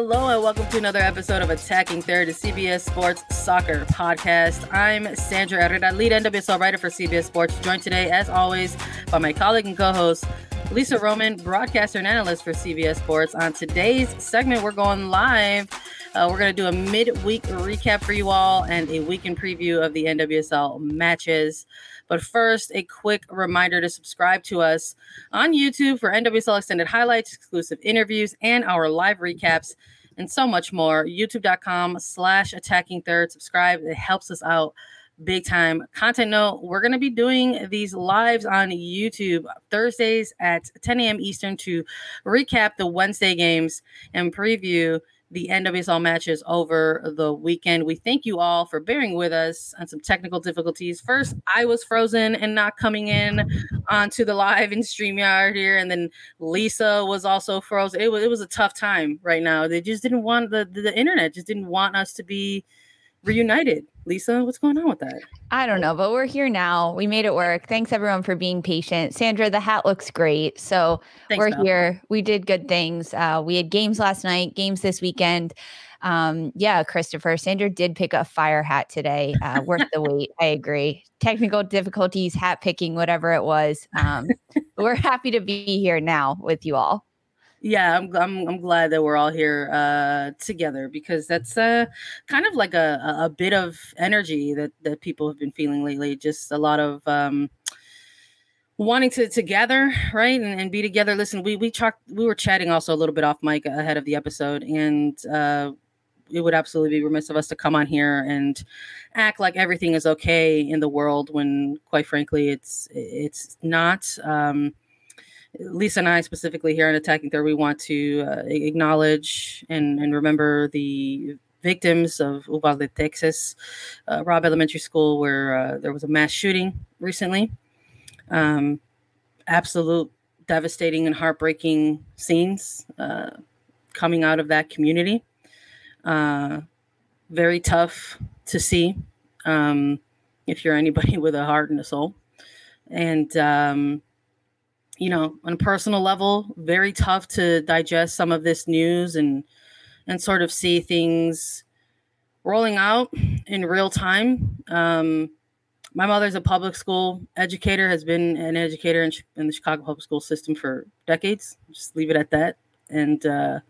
Hello and welcome to another episode of Attacking Third, a CBS Sports Soccer podcast. I'm Sandra Herrera, lead NWSL writer for CBS Sports, joined today, as always, by my colleague and co-host Lisa Roman, broadcaster and analyst for CBS Sports. On today's segment, we're going live. Uh, we're going to do a midweek recap for you all and a weekend preview of the NWSL matches. But first, a quick reminder to subscribe to us on YouTube for NWSL extended highlights, exclusive interviews, and our live recaps, and so much more. YouTube.com slash attacking third. Subscribe. It helps us out big time. Content note, we're going to be doing these lives on YouTube Thursdays at 10 a.m. Eastern to recap the Wednesday games and preview the NWSL matches over the weekend. We thank you all for bearing with us on some technical difficulties. First, I was frozen and not coming in onto the live in StreamYard here, and then Lisa was also frozen. It was it was a tough time right now. They just didn't want the the, the internet just didn't want us to be reunited. Lisa, what's going on with that? I don't know, but we're here now. We made it work. Thanks everyone for being patient. Sandra, the hat looks great. So Thanks, we're here. We did good things. Uh, we had games last night, games this weekend. Um, yeah, Christopher, Sandra did pick a fire hat today. Uh, worth the wait. I agree. Technical difficulties, hat picking, whatever it was. Um, we're happy to be here now with you all yeah I'm, I'm i'm glad that we're all here uh together because that's uh kind of like a a bit of energy that that people have been feeling lately just a lot of um wanting to to gather right and, and be together. Listen we we talked we were chatting also a little bit off mic ahead of the episode and uh it would absolutely be remiss of us to come on here and act like everything is okay in the world when quite frankly it's it's not um Lisa and I specifically here on Attacking Third, we want to uh, acknowledge and, and remember the victims of Uvalde, Texas, uh, Robb Elementary School, where uh, there was a mass shooting recently. Um, absolute devastating and heartbreaking scenes uh, coming out of that community. Uh, very tough to see um, if you're anybody with a heart and a soul. And um, you know, on a personal level, very tough to digest some of this news and and sort of see things rolling out in real time. Um, my mother's a public school educator, has been an educator in, in, the Chicago public school system for decades. Just leave it at that. And uh,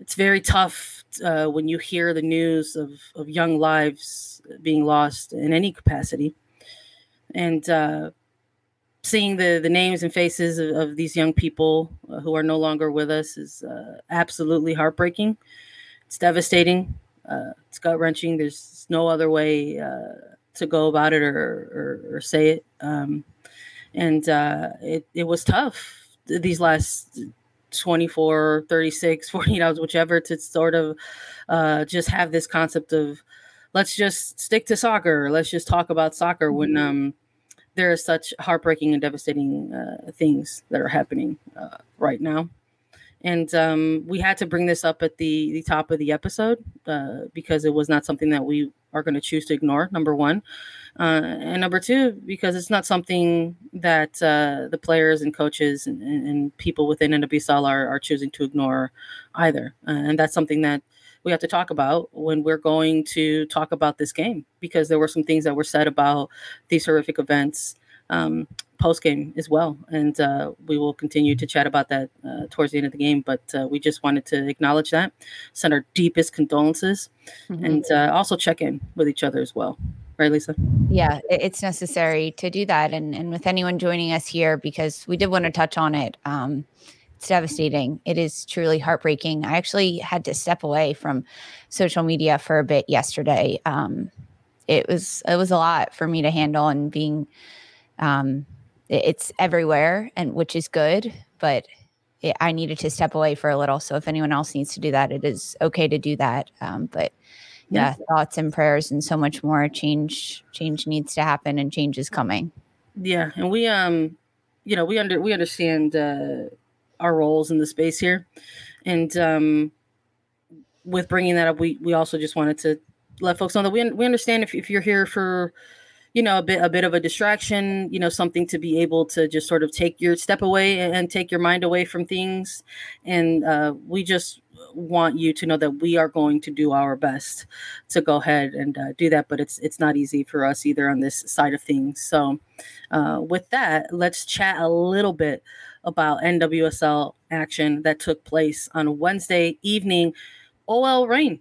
it's very tough uh, when you hear the news of, of young lives being lost in any capacity. And uh, seeing the the names and faces of, of these young people uh, who are no longer with us is uh, absolutely heartbreaking. It's devastating. Uh, it's gut wrenching. There's no other way uh, to go about it or or, or say it. Um, and uh, it it was tough these last 24 36 48 hours whichever to sort of uh, just have this concept of let's just stick to soccer let's just talk about soccer when mm-hmm. um there are such heartbreaking and devastating uh, things that are happening uh, right now. And um, we had to bring this up at the, the top of the episode uh, because it was not something that we are going to choose to ignore, number one. Uh, and number two, because it's not something that uh, the players and coaches and, and, people within NWSL are, are choosing to ignore either. Uh, and that's something that we have to talk about when we're going to talk about this game because there were some things that were said about these horrific events um, post game as well. And uh, we will continue to chat about that uh, towards the end of the game. But uh, we just wanted to acknowledge that, send our deepest condolences, mm-hmm. and uh, also check in with each other as well. Right, Lisa? Yeah, it's necessary to do that. And, and with anyone joining us here, because we did want to touch on it. Um, it's devastating. It is truly heartbreaking. I actually had to step away from social media for a bit yesterday. Um, it was it was a lot for me to handle, and being um, it's everywhere, and which is good, but it, I needed to step away for a little. So if anyone else needs to do that, it is okay to do that. Um, but yeah, yeah, thoughts and prayers and so much more. Change change needs to happen, and change is coming. Yeah, and we um, you know, we under we understand uh, our roles in the space here, and um, with bringing that up, we we also just wanted to let folks know that we we understand if if you're here for you know a bit a bit of a distraction you know something to be able to just sort of take your step away and take your mind away from things. And uh, we just want you to know that we are going to do our best to go ahead and uh, do that but it's it's not easy for us either on this side of things. So uh, with that let's chat a little bit about nwsl action that took place on wednesday evening ol reign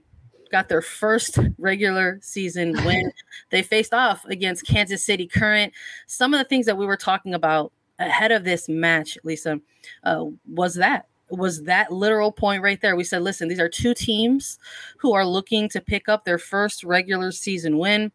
got their first regular season win. they faced off against Kansas City Current. Some of the things that we were talking about ahead of this match, Lisa, uh, was that was that literal point right there. We said, listen, these are two teams who are looking to pick up their first regular season win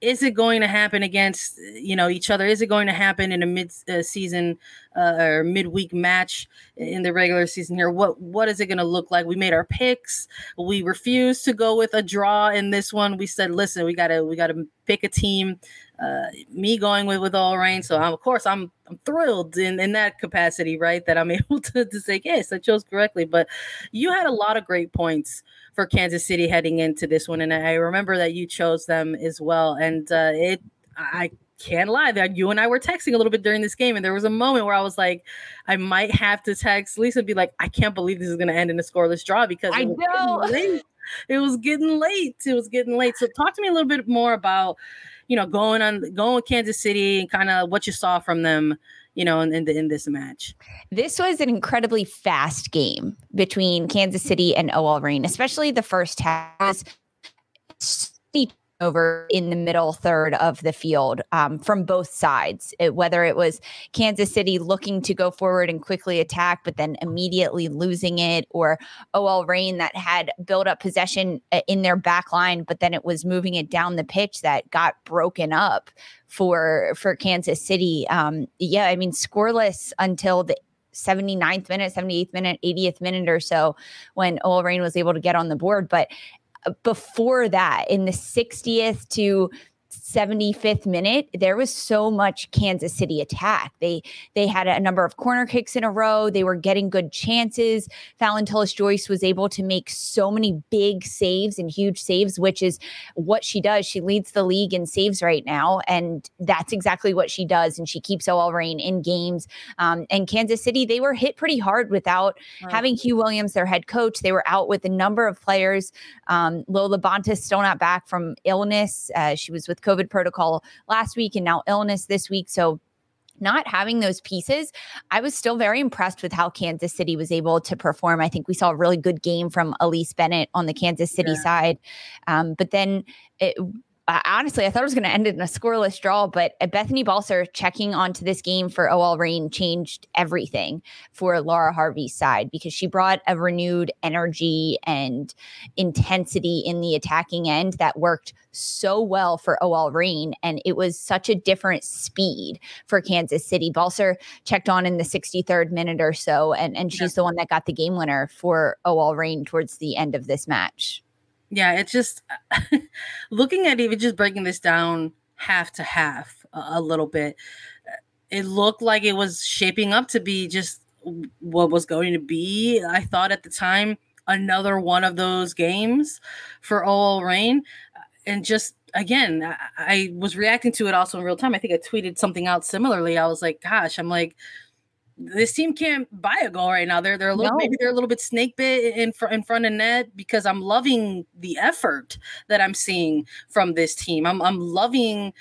is it going to happen against you know each other? Is it going to happen in a mid uh, season uh, or midweek match in the regular season here? What what is it going to look like? We made our picks. We refused to go with a draw in this one. We said listen we got to we got to pick a team uh, me going with with OL Reign. so I'm, of course i'm i'm thrilled in in that capacity right that i'm able to, to say yes i chose correctly but you had a lot of great points for Kansas City heading into this one. And I remember that you chose them as well. And uh, it, I can't lie that you and I were texting a little bit during this game, and there was a moment where I was like, I might have to text Lisa and be like, I can't believe this is going to end in a scoreless draw because I know it was getting late. It was getting late. So talk to me a little bit more about, you know, going on going with Kansas City and kind of what you saw from them you know, in, in, the, in this match. This was an incredibly fast game between Kansas City and OL Reign, especially the first half over in the middle third of the field um, from both sides, it, whether it was Kansas City looking to go forward and quickly attack, but then immediately losing it, or OL Reign that had built up possession uh, in their back line, but then it was moving it down the pitch that got broken up for for Kansas City. Um, yeah, I mean, scoreless until the 79th minute, 78th minute, 80th minute or so when OL Reign was able to get on the board. But before that in the 60th to 75th minute, there was so much Kansas City attack. They they had a number of corner kicks in a row. They were getting good chances. Fallon Tullis Joyce was able to make so many big saves and huge saves, which is what she does. She leads the league in saves right now, and that's exactly what she does. And she keeps OL Reign in games. Um, and Kansas City, they were hit pretty hard without right. having Huw Williams, their head coach. They were out with a number of players. Um, Lo LaBonta's still not back from illness. Uh, she was with COVID COVID protocol last week and now illness this week. So not having those pieces, I was still very impressed with how Kansas City was able to perform. I think we saw a really good game from Elyse Bennett on the Kansas City yeah. side. Um, but then it, uh, honestly, I thought it was going to end in a scoreless draw, but uh, Bethany Balcer checking onto this game for OL Reign changed everything for Laura Harvey's side because she brought a renewed energy and intensity in the attacking end that worked so well for OL Reign. And it was such a different speed for Kansas City. Balcer checked on in the 63rd minute or so, and, and she's yeah. the one that got the game winner for OL Reign towards the end of this match yeah, it's just looking at even just breaking this down half to half a, a little bit. Uh, it looked like it was shaping up to be just what was going to be. I thought at the time another one of those games for OL Reign, uh, and just again, I, I was reacting to it also in real time. I think I tweeted something out similarly. I was like, "Gosh," I'm like this team can't buy a goal right now. They're they're a little no. maybe they're a little bit snake bit in front in front of net because I'm loving the effort that I'm seeing from this team. I'm I'm loving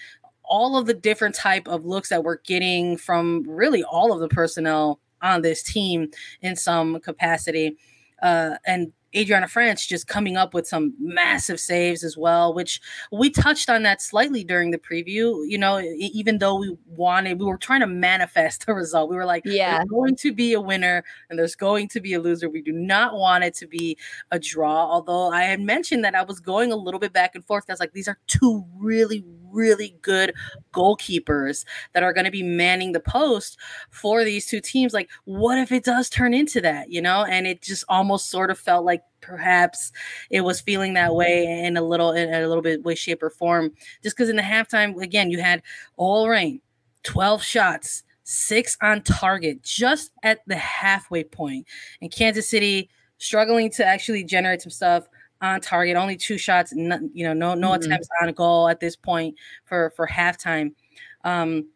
all of the different type of looks that we're getting from really all of the personnel on this team in some capacity. Uh, and Adrianna Franch just coming up with some massive saves as well, which we touched on that slightly during the preview. You know, even though we wanted, we were trying to manifest a result. We were like, yeah, going to be a winner and there's going to be a loser. We do not want it to be a draw. Although I had mentioned that I was going a little bit back and forth. I was like, these are two really, really good goalkeepers that are going to be manning the post for these two teams. Like, what if it does turn into that, you know? And it just almost sort of felt like perhaps it was feeling that way in a little, in a little bit way, shape, or form. Just because in the halftime, again, you had OL Reign, 12 shots, six on target, just at the halfway point. And Kansas City struggling to actually generate some stuff on target, only two shots, no, you know, no no mm-hmm. attempts on a goal at this point for for halftime. Um,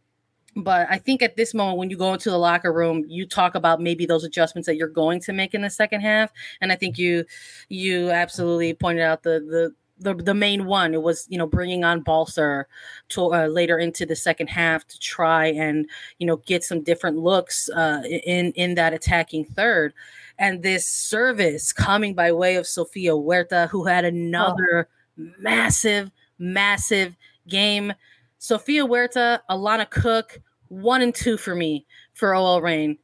but I think at this moment, when you go into the locker room, you talk about maybe those adjustments that you're going to make in the second half. And I think you you absolutely pointed out the the the, the main one it was you know bringing on Balcer to uh, later into the second half to try and you know get some different looks uh, in in that attacking third and this service coming by way of Sofia Huerta, who had another oh. massive, massive game. Sofia Huerta, Alana Cook, one and two for me for OL Reign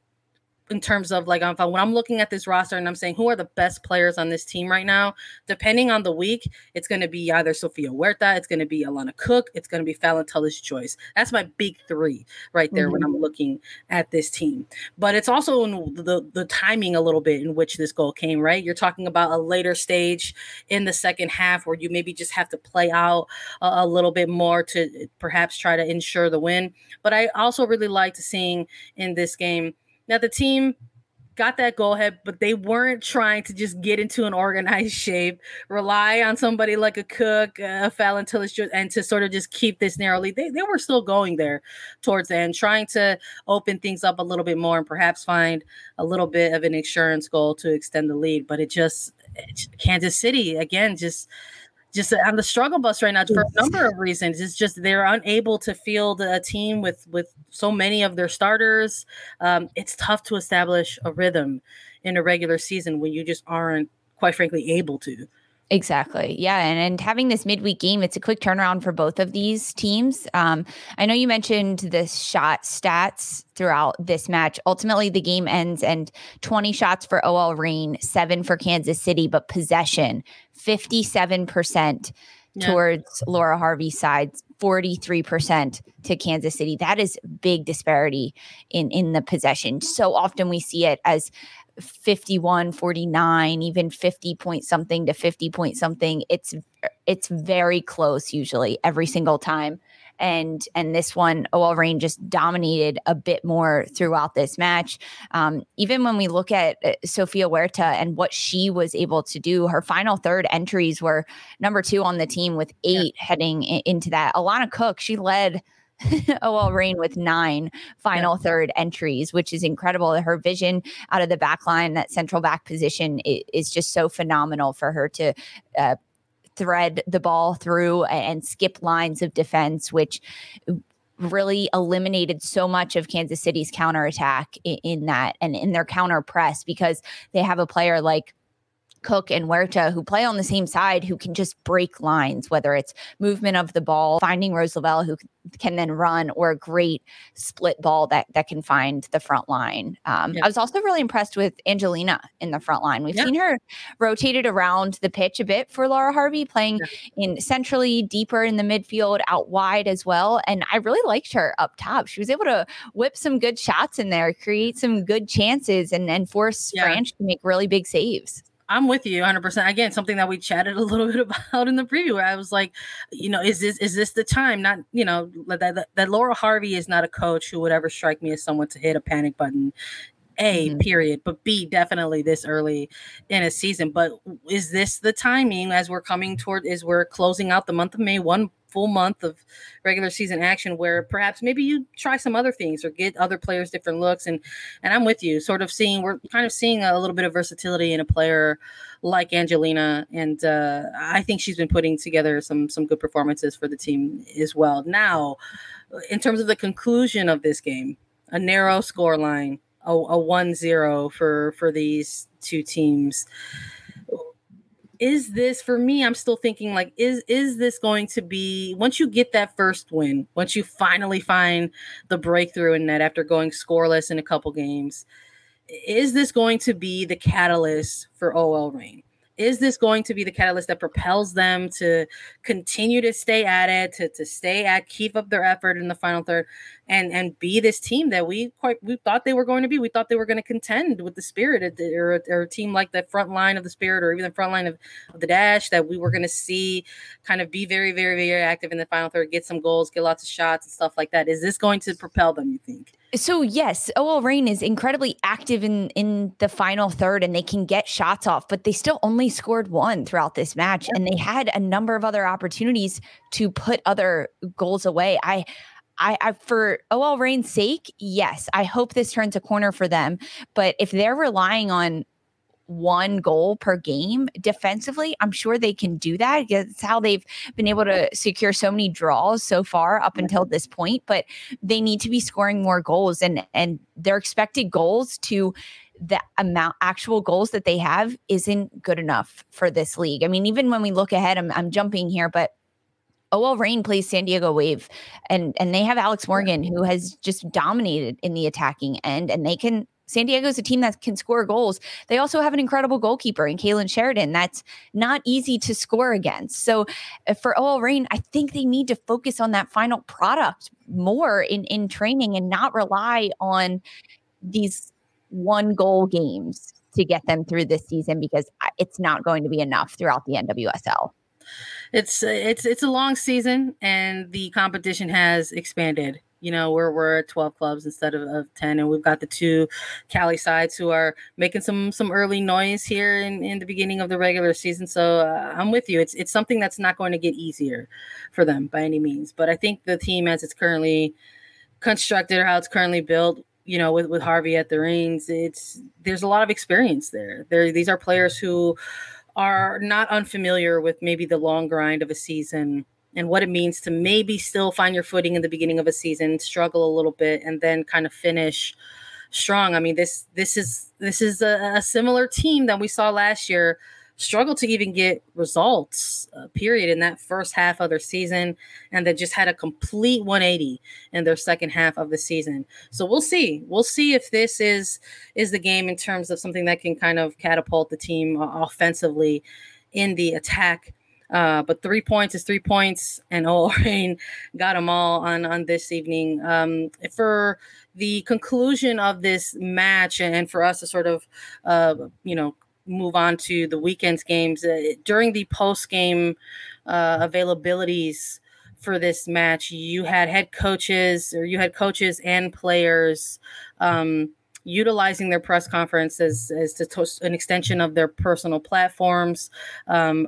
in terms of like when I'm looking at this roster and I'm saying who are the best players on this team right now, depending on the week, it's going to be either Sofia Huerta, it's going to be Alana Cook, it's going to be Fallon Tullis Joyce. That's my big three right there mm-hmm. when I'm looking at this team. But it's also in the the timing a little bit in which this goal came. Right, you're talking about a later stage in the second half where you maybe just have to play out a, a little bit more to perhaps try to ensure the win. But I also really liked seeing in this game now the team got that goal ahead, but they weren't trying to just get into an organized shape, rely on somebody like a Cook, a Fallon Tullis, and to sort of just keep this narrowly. They, they were still going there towards the end, trying to open things up a little bit more and perhaps find a little bit of an insurance goal to extend the lead. But it just, Kansas City, again, just just on the struggle bus right now for a number of reasons. It's just they're unable to field a team with with so many of their starters. Um, it's tough to establish a rhythm in a regular season when you just aren't, quite frankly, able to. Exactly. Yeah. And, and having this midweek game, it's a quick turnaround for both of these teams. Um, I know you mentioned the shot stats throughout this match. Ultimately, the game ends and 20 shots for OL Reign, seven for Kansas City, but possession 57% yeah. towards Laura Harvey's side, 43% to Kansas City. That is big disparity in in the possession. So often we see it as 51 49 even 50 point something to 50 point something it's it's very close usually every single time and and this one OL Reign just dominated a bit more throughout this match. Um, even when we look at uh, Sofia Huerta and what she was able to do, her final third entries were number two on the team with eight yeah. heading into that. Alana Cook, she led OL Reign with nine final yeah. third entries, which is incredible. Her vision out of the back line, that central back position, is just so phenomenal for her to uh, thread the ball through and skip lines of defense, which really eliminated so much of Kansas City's counterattack in, in that and in their counter press because they have a player like Cook and Huerta, who play on the same side, who can just break lines, whether it's movement of the ball, finding Rose Lavelle, who can then run, or a great split ball that that can find the front line. Um, yeah. I was also really impressed with Angelina in the front line. We've yeah. seen her rotated around the pitch a bit for Laura Harvey, playing yeah. in centrally, deeper in the midfield, out wide as well. And I really liked her up top. She was able to whip some good shots in there, create some good chances, and and force Franch to make really big saves. I'm with you 100%. Again, something that we chatted a little bit about in the preview where I was like, you know, is this is this the time? Not, you know, that, that, that Laura Harvey is not a coach who would ever strike me as someone to hit a panic button. A mm-hmm. period, but B definitely this early in a season. But is this the timing as we're coming toward is we're closing out the month of May, one full month of regular season action where perhaps maybe you try some other things or get other players different looks. And and I'm with you sort of seeing we're kind of seeing a little bit of versatility in a player like Angelina. And uh, I think she's been putting together some some good performances for the team as well. Now, in terms of the conclusion of this game, a narrow score line, a, a 1-0 for for these two teams is this for me i'm still thinking like is is this going to be once you get that first win once you finally find the breakthrough in net after going scoreless in a couple games is this going to be the catalyst for ol reign? Is this going to be the catalyst that propels them to continue to stay at it to, to stay at keep up their effort in the final third and and be this team that we quite we thought they were going to be. We thought they were going to contend with the Spirit or, or, a team like the front line of the Spirit or even the front line of, of the Dash that we were going to see kind of be very very very active in the final third, get some goals, get lots of shots and stuff like that. Is this going to propel them? You think? So yes, OL Reign is incredibly active in in the final third, and they can get shots off, but they still only scored one throughout this match, and they had a number of other opportunities to put other goals away. I I, I for OL Reign's sake, yes, I hope this turns a corner for them. But if they're relying on one goal per game defensively, I'm sure they can do that. It's how they've been able to secure so many draws so far up until this point. But they need to be scoring more goals, and and their expected goals to the amount actual goals that they have isn't good enough for this league. I mean, even when we look ahead, I'm, I'm jumping here, but OL Reign plays San Diego Wave, and and they have Alex Morgan who has just dominated in the attacking end, and they can. San Diego's a team that can score goals. They also have an incredible goalkeeper in Kailen Sheridan. That's not easy to score against. So uh, for OL Reign, I think they need to focus on that final product more in in training and not rely on these one goal games to get them through this season because uh, it's not going to be enough throughout the NWSL it's it's it's a long season and the competition has expanded. You know we're we're at 12 clubs instead of, of 10 and we've got the two cali sides who are making some some early noise here in, in the beginning of the regular season. So uh, i'm with you. It's it's something that's not going to get easier for them by any means. But i think the team as it's currently constructed or how it's currently built you know with with harvey at the reins it's there's a lot of experience there. There these are players who are not unfamiliar with maybe the long grind of a season and what it means to maybe still find your footing in the beginning of a season, struggle a little bit, and then kind of finish strong. I mean, this this is this is a, a similar team that we saw last year struggled to even get results, uh, period, in that first half of their season, and then just had a complete 180 in their second half of the season. So we'll see. We'll see if this is is the game in terms of something that can kind of catapult the team uh, offensively in the attack. Uh, but three points is three points, and OL Reign got them all on on this evening. Um, for the conclusion of this match, and for us to sort of, uh, you know, move on to the weekend's games uh, during the post game uh, availabilities for this match you had head coaches or you had coaches and players um, utilizing their press conference as, as to, an extension of their personal platforms um,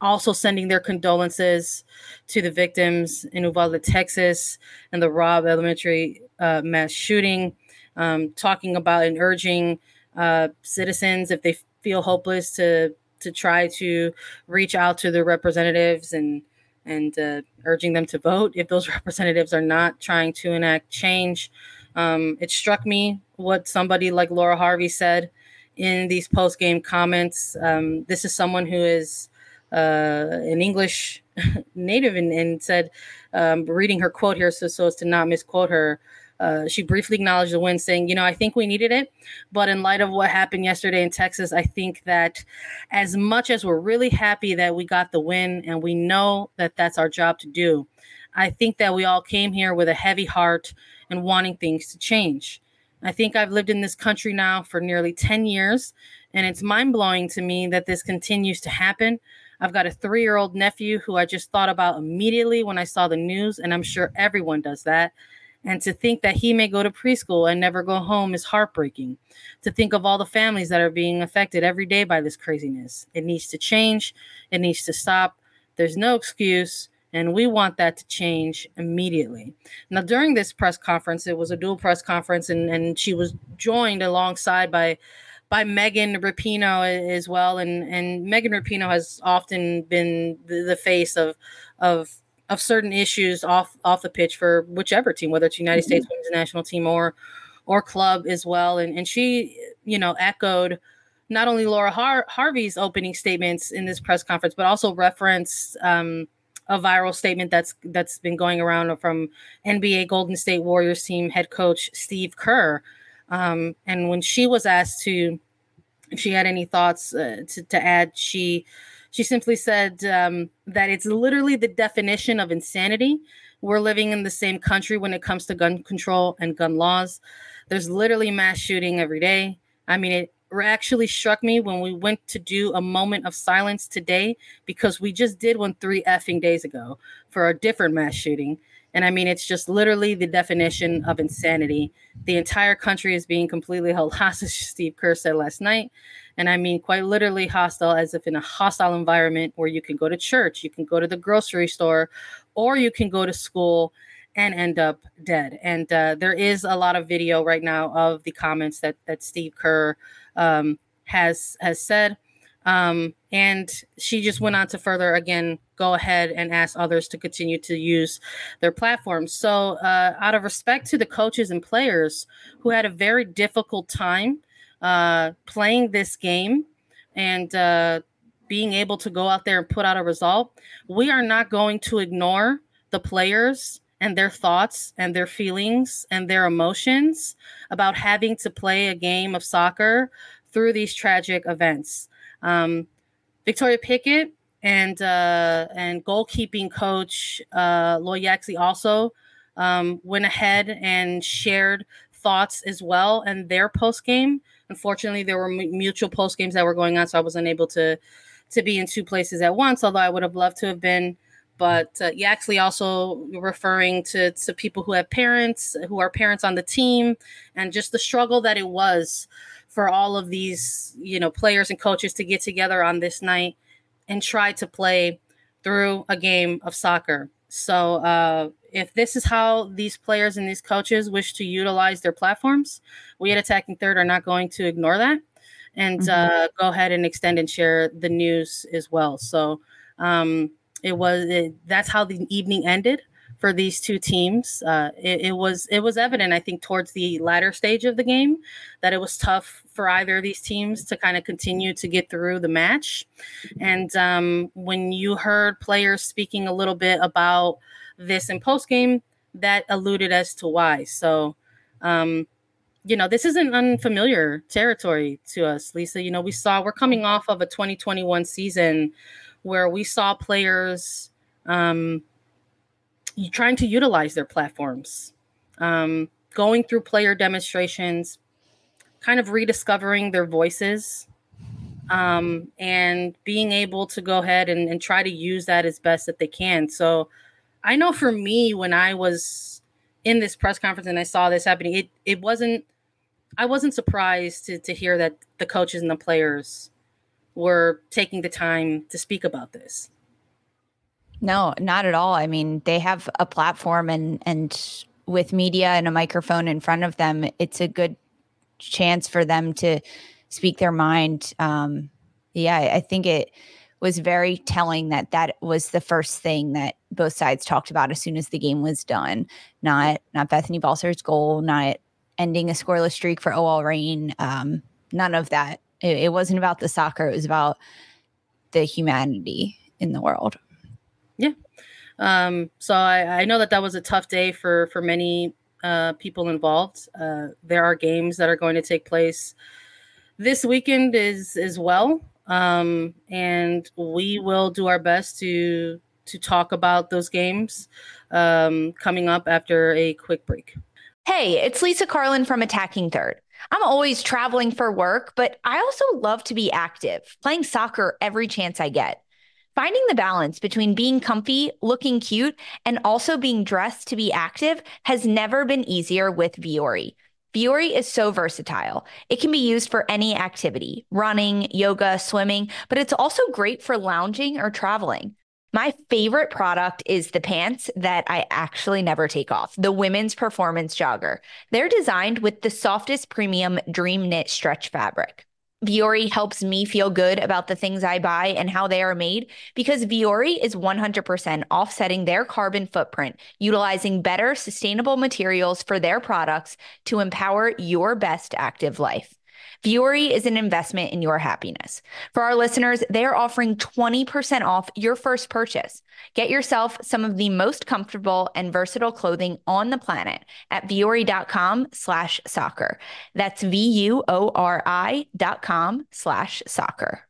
also sending their condolences to the victims in Uvalde, Texas, and the Robb Elementary uh, mass shooting, um, talking about and urging uh, citizens if they feel hopeless to to try to reach out to their representatives and and uh, urging them to vote if those representatives are not trying to enact change. Um, it struck me what somebody like Laura Harvey said in these post game comments. Um, this is someone who is uh, an English native and, and said, um, reading her quote here so, so as to not misquote her, uh, she briefly acknowledged the win, saying, You know, I think we needed it. But in light of what happened yesterday in Texas, I think that as much as we're really happy that we got the win and we know that that's our job to do, I think that we all came here with a heavy heart and wanting things to change. I think I've lived in this country now for nearly 10 years, and it's mind blowing to me that this continues to happen. I've got a three year old nephew who I just thought about immediately when I saw the news, and I'm sure everyone does that. And to think that he may go to preschool and never go home is heartbreaking. To think of all the families that are being affected every day by this craziness. It needs to change. It needs to stop. There's no excuse. And we want that to change immediately. Now, during this press conference, it was a dual press conference, and, and she was joined alongside by by Megan Rapinoe as well. And and Megan Rapinoe has often been the, the face of of of certain issues off off the pitch for whichever team, whether it's United mm-hmm. States Women's National Team or or club as well. And and she, you know, echoed not only Laura Har- Harvey's opening statements in this press conference, but also referenced um, a viral statement that's that's been going around from NBA Golden State Warriors team head coach Steve Kerr. Um, and when she was asked to, if she had any thoughts uh, to, to add, she she simply said um, that it's literally the definition of insanity. We're living in the same country when it comes to gun control and gun laws. There's literally mass shooting every day. I mean, it actually struck me when we went to do a moment of silence today because we just did one three effing days ago for a different mass shooting. And I mean, it's just literally the definition of insanity. The entire country is being completely held hostage, Steve Kerr said last night. And I mean, quite literally hostile, as if in a hostile environment where you can go to church, you can go to the grocery store, or you can go to school and end up dead. And uh, there is a lot of video right now of the comments that that Steve Kerr um, has has said. Um, and she just went on to further again go ahead and ask others to continue to use their platforms. So, uh, out of respect to the coaches and players who had a very difficult time uh, playing this game and uh, being able to go out there and put out a result, we are not going to ignore the players and their thoughts and their feelings and their emotions about having to play a game of soccer through these tragic events. Um, Victoria Pickett and uh, and goalkeeping coach uh, Lloyd Yaxley also um, went ahead and shared thoughts as well and their post game Unfortunately, there were mutual post games that were going on, so I wasn't able to to be in two places at once. Although I would have loved to have been. But uh, Yaxley also referring to to people who have parents who are parents on the team, and just the struggle that it was for all of these you know players and coaches to get together on this night and try to play through a game of soccer. So uh, if this is how these players and these coaches wish to utilize their platforms, we at Attacking Third are not going to ignore that and mm-hmm. uh, go ahead and extend and share the news as well. So um, it was it, that's how the evening ended for these two teams. Uh, it, it, was it was evident, I think, towards the latter stage of the game that it was tough for either of these teams to kind of continue to get through the match. And um, when you heard players speaking a little bit about this in post game, that alluded as to why. So. Um, you know, this isn't unfamiliar territory to us, Lisa. You know, we saw we're coming off of a 2021 season where we saw players um, trying to utilize their platforms, um, going through player demonstrations, kind of rediscovering their voices, um, and being able to go ahead and, and try to use that as best that they can. So I know for me, when I was in this press conference and I saw this happening, it it wasn't I wasn't surprised to to hear that the coaches and the players were taking the time to speak about this. No, not at all. I mean, they have a platform and and with media and a microphone in front of them, it's a good chance for them to speak their mind. Um, yeah, I think it was very telling that that was the first thing that both sides talked about as soon as the game was done. Not not Bethany Balcer's goal, not ending a scoreless streak for OL Reign. Um, none of that. It, it wasn't about the soccer. It was about the humanity in the world. Yeah. Um, so I, I know that that was a tough day for for many uh, people involved. Uh, there are games that are going to take place this weekend as as well, um, and we will do our best to to talk about those games um, coming up after a quick break. Hey, it's Lisa Carlin from Attacking Third. I'm always traveling for work, but I also love to be active, playing soccer every chance I get. Finding the balance between being comfy, looking cute, and also being dressed to be active has never been easier with Vuori. Vuori is so versatile. It can be used for any activity running, yoga, swimming, but it's also great for lounging or traveling. My favorite product is the pants that I actually never take off, the women's performance jogger. They're designed with the softest premium dream knit stretch fabric. Vuori helps me feel good about the things I buy and how they are made because Vuori is 100% offsetting their carbon footprint, utilizing better sustainable materials for their products to empower your best active life. Vuori is an investment in your happiness. For our listeners, they are offering 20% off your first purchase. Get yourself some of the most comfortable and versatile clothing on the planet at vuori.com slash soccer. That's V-U-O-R-I dot com slash soccer.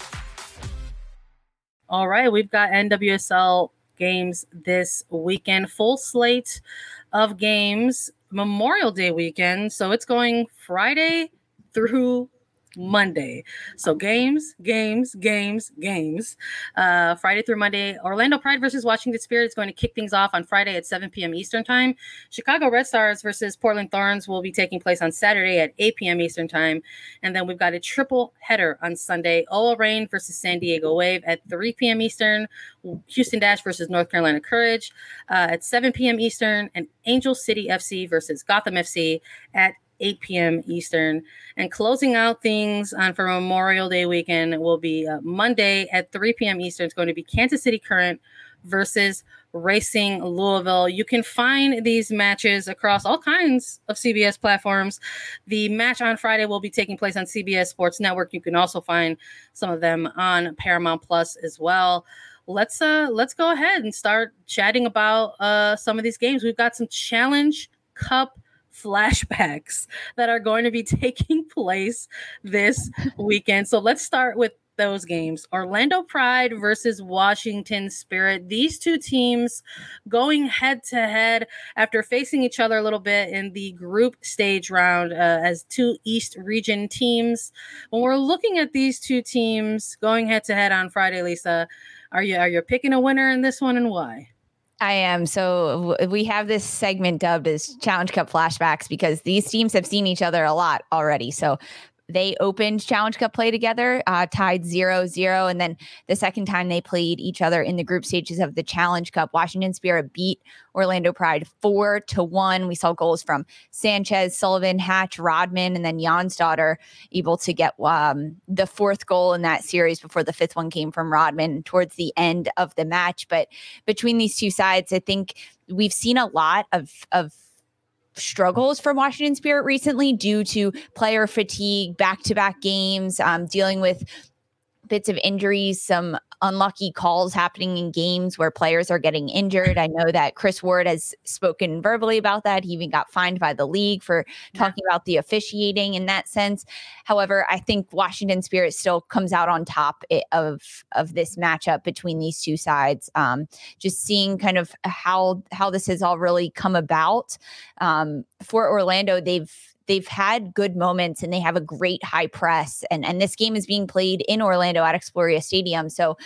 All right, we've got NWSL games this weekend. Full slate of games. Memorial Day weekend. So it's going Friday through Monday. So games, games, games, games. Uh, Friday through Monday. Orlando Pride versus Washington Spirit is going to kick things off on Friday at 7 p.m. Eastern Time. Chicago Red Stars versus Portland Thorns will be taking place on Saturday at 8 p.m. Eastern Time. And then we've got a triple header on Sunday. OL Reign versus San Diego Wave at 3 p.m. Eastern. Houston Dash versus North Carolina Courage uh, at 7 p.m. Eastern. And Angel City FC versus Gotham FC at 8 p.m. Eastern. And closing out things on for Memorial Day weekend will be uh, Monday at 3 p.m. Eastern. It's going to be Kansas City Current versus Racing Louisville. You can find these matches across all kinds of CBS platforms. The match on Friday will be taking place on CBS Sports Network. You can also find some of them on Paramount Plus as well. Let's uh let's go ahead and start chatting about uh some of these games. We've got some Challenge Cup flashbacks that are going to be taking place this weekend. So let's start with those games Orlando Pride versus Washington Spirit. These two teams going head to head after facing each other a little bit in the group stage round uh, as two East region teams. When we're looking at these two teams going head to head on Friday, Lisa, are you are you picking a winner in this one and why? I am. So we have this segment dubbed as Challenge Cup flashbacks because these teams have seen each other a lot already. So they opened Challenge Cup play together, uh, tied 0 0. And then the second time they played each other in the group stages of the Challenge Cup, Washington Spirit beat Orlando Pride 4 to 1. We saw goals from Sanchez, Sullivan, Hatch, Rodman, and then Jonsdottir able to get um, the fourth goal in that series before the fifth one came from Rodman towards the end of the match. But between these two sides, I think we've seen a lot of, of struggles from Washington Spirit recently due to player fatigue, back to back games, um, dealing with bits of injuries, some unlucky calls happening in games where players are getting injured. I know that Kris Ward has spoken verbally about that. He even got fined by the league for talking yeah. about the officiating in that sense. However, I think Washington Spirit still comes out on top of of this matchup between these two sides. Um, just seeing kind of how how this has all really come about um, for Orlando. They've they've had good moments and they have a great high press. And and this game is being played in Orlando at Exploria Stadium. So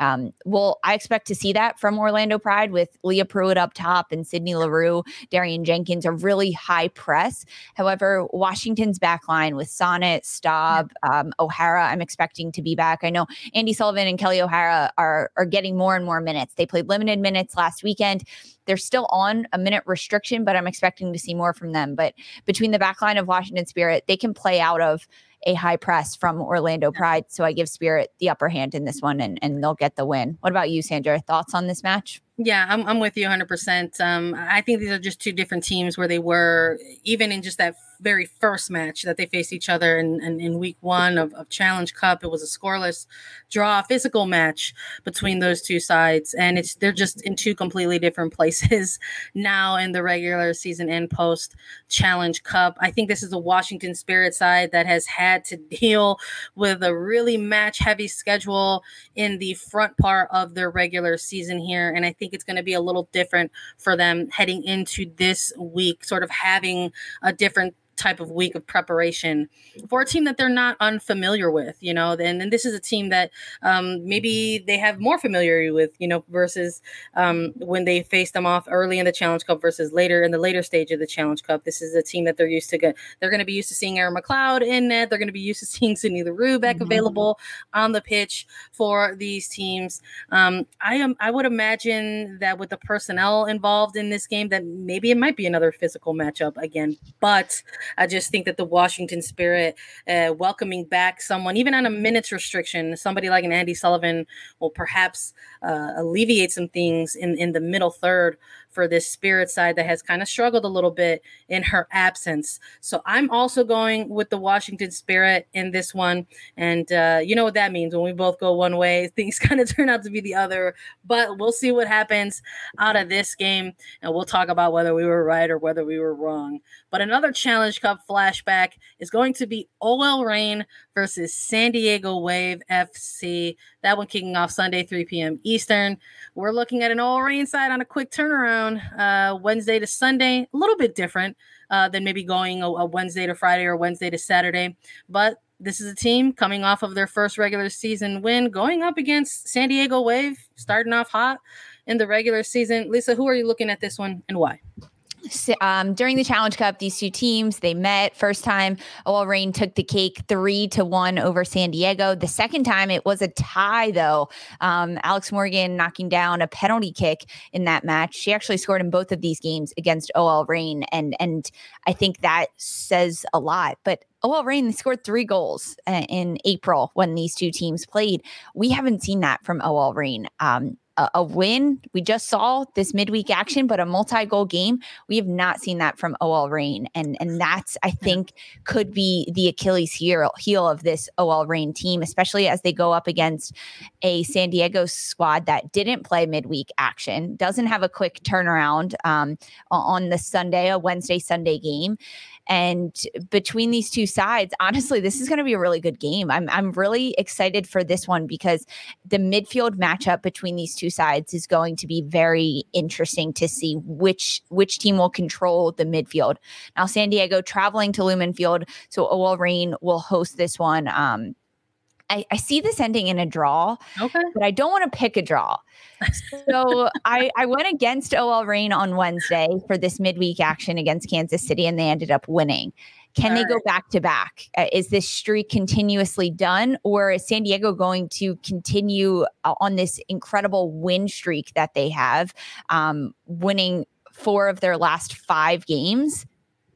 um, well, I expect to see that from Orlando Pride with Leah Pruitt up top and Sydney Leroux, Darian Jenkins, a really high press. However, Washington's back line with Sonnett, Staab, um, O'Hara, I'm expecting to be back. I know Andy Sullivan and Kelly O'Hara are, are getting more and more minutes. They played limited minutes last weekend. They're still on a minute restriction, but I'm expecting to see more from them. But between the back line of Washington Spirit, they can play out of a high press from Orlando Pride. So I give Spirit the upper hand in this mm-hmm. one and, and they'll get the win. What about you, Sandra? Thoughts on this match? Yeah, I'm, I'm with you 100%. Um, I think these are just two different teams where they were, even in just that very first match that they faced each other in, in, in week one of, of, Challenge Cup. It was a scoreless draw, physical match between those two sides. And it's they're just in two completely different places now in the regular season and post Challenge Cup. I think this is a Washington Spirit side that has had to deal with a really match heavy schedule in the front part of their regular season here. And I think it's going to be a little different for them heading into this week, sort of having a different type of week of preparation for a team that they're not unfamiliar with, you know. And, and this is a team that um, maybe they have more familiarity with, you know, versus um, when they face them off early in the Challenge Cup versus later in the later stage of the Challenge Cup. This is a team that they're used to get. They're going to be used to seeing Erin McLeod in net. They're going to be used to seeing Sydney Leroux back mm-hmm. available on the pitch for these teams. Um, I am. I would imagine that with the personnel involved in this game, that maybe it might be another physical matchup again, but. I just think that the Washington Spirit uh, welcoming back someone, even on a minutes restriction, somebody like an Andi Sullivan will perhaps uh, alleviate some things in, in the middle third for this spirit side that has kind of struggled a little bit in her absence. So I'm also going with the Washington Spirit in this one. And uh, you know what that means when we both go one way, things kind of turn out to be the other. But we'll see what happens out of this game. And we'll talk about whether we were right or whether we were wrong. But another Challenge Cup flashback is going to be OL Reign versus San Diego Wave FC. That one kicking off Sunday, 3 p.m. Eastern. We're looking at an OL Reign side on a quick turnaround uh, Wednesday to Sunday, a little bit different uh, than maybe going a, a Wednesday to Friday or Wednesday to Saturday. But this is a team coming off of their first regular season win, going up against San Diego Wave, starting off hot in the regular season. Lisa, who are you looking at this one and why? Um, during the Challenge Cup, these two teams they met. First time, OL Reign took the cake three to one over San Diego. The second time, it was a tie though. Um, Alex Morgan knocking down a penalty kick in that match. She actually scored in both of these games against OL Reign, and and I think that says a lot. But OL they scored three goals uh, in April when these two teams played. We haven't seen that from OL Reign. Um, a, a win. We just saw this midweek action, but a multi-goal game. We have not seen that from OL Reign, and and that's I think could be the Achilles heel heel of this OL Reign team, especially as they go up against a San Diego squad that didn't play midweek action, doesn't have a quick turnaround um, on the Sunday, a Wednesday Sunday game. And between these two sides, honestly, this is going to be a really good game. I'm I'm really excited for this one because the midfield matchup between these two sides is going to be very interesting to see which which team will control the midfield. Now, San Diego traveling to Lumen Field, so OL Reign will host this one. Um, I, I, see this ending in a draw, okay. but I don't want to pick a draw. So I, I went against OL Reign on Wednesday for this midweek action against Kansas City, and they ended up winning. Can All they right. go back to back? Uh, is this streak continuously done, or is San Diego going to continue uh, on this incredible win streak that they have, um, winning four of their last five games?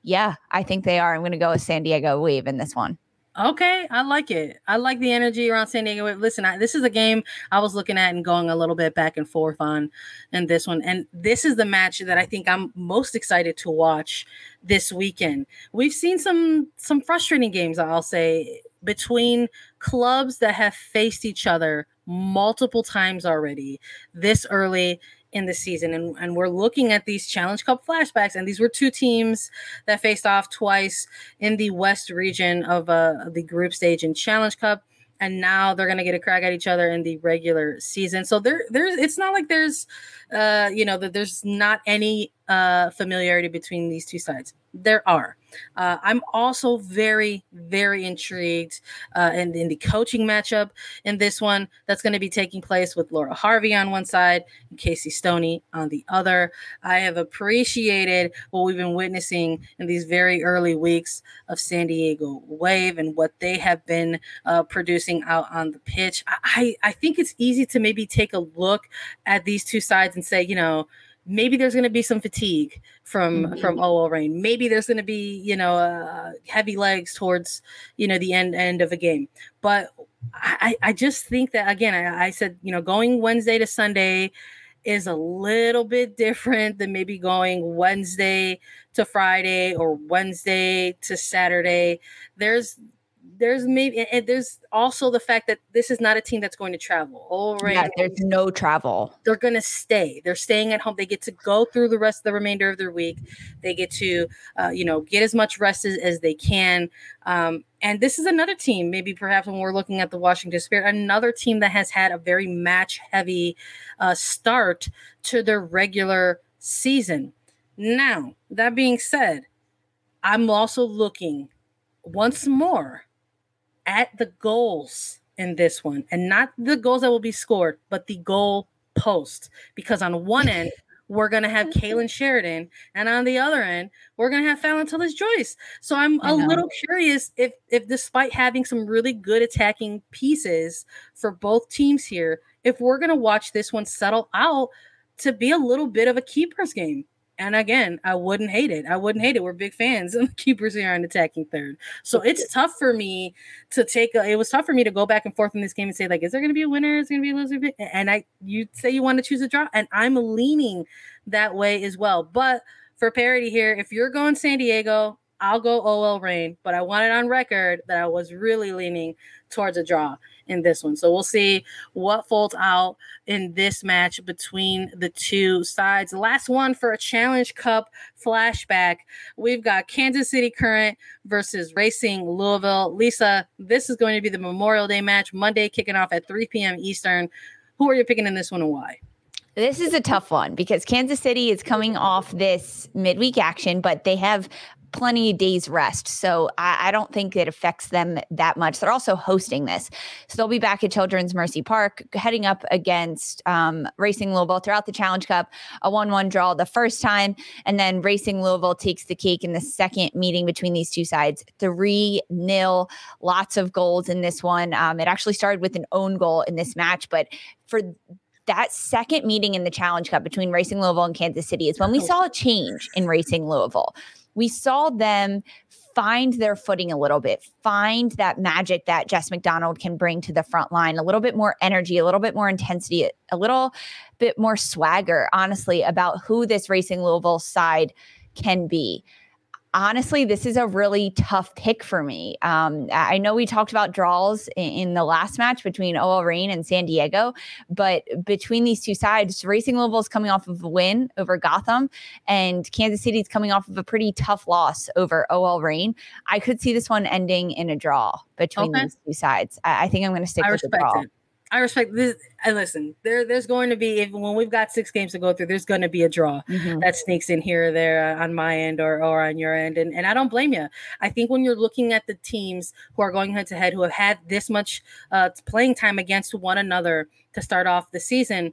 Yeah, I think they are. I'm going to go with San Diego Wave in this one. Okay, I like it. I like the energy around San Diego. Listen, I, this is a game I was looking at and going a little bit back and forth on in this one. And this is the match that I think I'm most excited to watch this weekend. We've seen some some frustrating games, I'll say, between clubs that have faced each other multiple times already this early in the season. And, and we're looking at these Challenge Cup flashbacks. And these were two teams that faced off twice in the West region of uh, the group stage in Challenge Cup. And now they're gonna get a crack at each other in the regular season. So there, there's it's not like there's uh, you know, that there's not any uh familiarity between these two sides. There are. Uh, I'm also very, very intrigued uh, in, in the coaching matchup in this one that's going to be taking place with Laura Harvey on one side and Casey Stoney on the other. I have appreciated what we've been witnessing in these very early weeks of San Diego Wave and what they have been uh, producing out on the pitch. I, I think it's easy to maybe take a look at these two sides and say, you know, maybe there's going to be some fatigue from mm-hmm. from OL Reign. Maybe there's going to be you know uh, heavy legs towards you know the end end of a game. But I I just think that again I, I said you know going Wednesday to Sunday is a little bit different than maybe going Wednesday to Friday or Wednesday to Saturday. There's there's maybe and there's also the fact that this is not a team that's going to travel. All right. Yeah, there's no travel. They're going to stay. They're staying at home. They get to go through the rest of the remainder of their week. They get to, uh, you know, get as much rest as, as they can. Um, and this is another team, maybe perhaps when we're looking at the Washington Spirit, another team that has had a very match heavy uh, start to their regular season. Now, that being said, I'm also looking once more at the goals in this one and not the goals that will be scored, but the goal post. Because on one end, we're going to have Kailen Sheridan, and on the other end, we're going to have Fallon Tullis Joyce. So I'm a little curious if, if despite having some really good attacking pieces for both teams here, if we're going to watch this one settle out to be a little bit of a keepers game. And again, I wouldn't hate it. I wouldn't hate it. We're big fans of keepers here on attacking third. So it's tough for me to take a, it was tough for me to go back and forth in this game and say, like, is there gonna be a winner? Is there gonna be a loser? And I you say you want to choose a draw, and I'm leaning that way as well. But for parity here, if you're going San Diego, I'll go OL Reign, but I want it on record that I was really leaning towards a draw in this one. So we'll see what folds out in this match between the two sides. last one for a Challenge Cup flashback. We've got Kansas City Current versus Racing Louisville. Lisa, this is going to be the Memorial Day match, Monday kicking off at 3 p.m. Eastern. Who are you picking in this one and why? This is a tough one because Kansas City is coming off this midweek action, but they have plenty of days rest. So I, I, don't think it affects them that much. They're also hosting this. So they'll be back at Children's Mercy Park, heading up against um, Racing Louisville throughout the Challenge Cup, a 1 1 draw the first time. And then Racing Louisville takes the cake in the second meeting between these two sides. 3 nil, lots of goals in this one. Um, it actually started with an own goal in this match, but for that second meeting in the Challenge Cup between Racing Louisville and Kansas City is when we saw a change in Racing Louisville we saw them find their footing a little bit, find that magic that Jess McDonald can bring to the front line, a little bit more energy, a little bit more intensity, a little bit more swagger, honestly, about who this Racing Louisville side can be honestly, this is a really tough pick for me. Um, I know we talked about draws in, in, the last match between OL Reign and San Diego, but between these two sides, Racing Louisville is coming off of a win over Gotham, and Kansas City is coming off of a pretty tough loss over OL Reign. I could see this one ending in a draw between okay. these two sides. I, I think I'm going to stick I with the draw. It. I respect this. And listen, there, there's going to be if when we've got six games to go through, there's going to be a draw mm-hmm. that sneaks in here or there on my end or, or on your end, and and I don't blame you. I think when you're looking at the teams who are going head to head, who have had this much uh, playing time against one another to start off the season,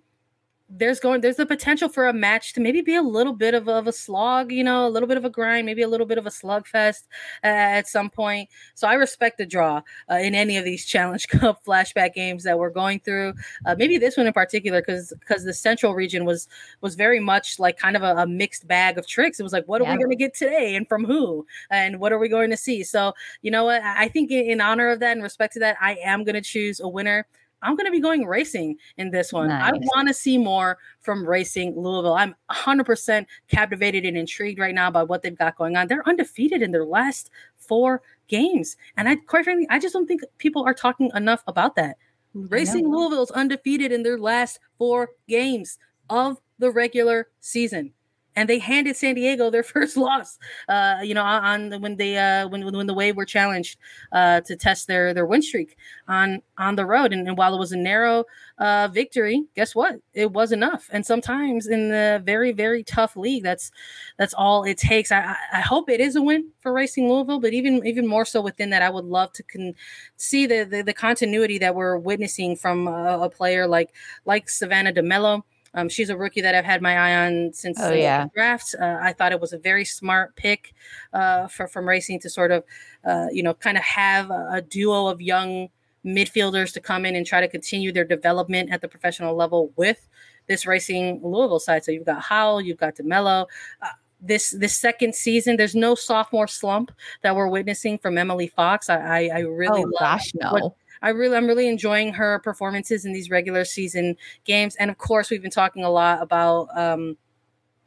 there's going there's the potential for a match to maybe be a little bit of, of a slog you know a little bit of a grind maybe a little bit of a slugfest uh, at some point. So i respect the draw uh, in any of these challenge cup flashback games that we're going through uh, maybe this one in particular because because the central region was was very much like kind of a, a mixed bag of tricks. It was like what yeah. are we going to get today and from who? And what are we going to see? So you know what? I think in, in honor of that and respect to that i am going to choose a winner I'm going to be going racing in this one. Nice. I want to see more from Racing Louisville. I'm 100% captivated and intrigued right now by what they've got going on. They're undefeated in their last four games. And I, quite frankly, I just don't think people are talking enough about that. Racing Louisville's undefeated in their last four games of the regular season and they handed San Diego their first loss. Uh, you know, on, when they uh, when when the Wave were challenged uh, to test their their win streak on on the road, and, and while it was a narrow uh, victory, guess what? It was enough. And sometimes in the very very tough league, that's that's all it takes. I I hope it is a win for Racing Louisville, but even even more so within that, I would love to con- see the, the, the continuity that we're witnessing from a, a player like like Savannah DeMello um, she's a rookie that I've had my eye on since oh, yeah. the draft. Uh, I thought it was a very smart pick uh, for, from Racing to sort of, uh, you know, kind of have a, a, duo of young midfielders to come in and try to continue their development at the professional level with this Racing Louisville side. So you've got Howell, you've got DeMello uh, this this second season. There's no sophomore slump that we're witnessing from Emily Fox. I I, I really oh, love gosh, no. what, I really, I'm really enjoying her performances in these regular season games. And of course, we've been talking a lot about um,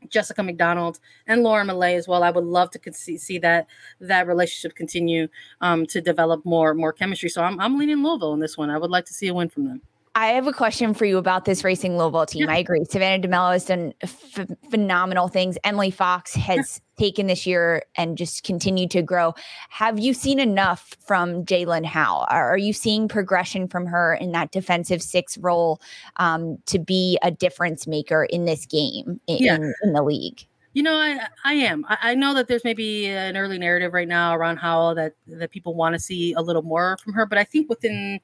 Jessica McDonald and Laura Millay as well. I would love to see, see that that relationship continue um, to develop more more chemistry. So I'm I'm leaning Louisville in this one. I would like to see a win from them. I have a question for you about this Racing Louisville team. Yeah. I agree. Savannah DeMello has done f- phenomenal things. Emily Fox has yeah. taken this year and just continued to grow. Have you seen enough from Jaelin Howell? Are you seeing progression from her in that defensive six role um, to be a difference maker in this game in, yeah. in, in the league? You know, I I am. I, I, know that there's maybe an early narrative right now around Howell that that people want to see a little more from her, but I think within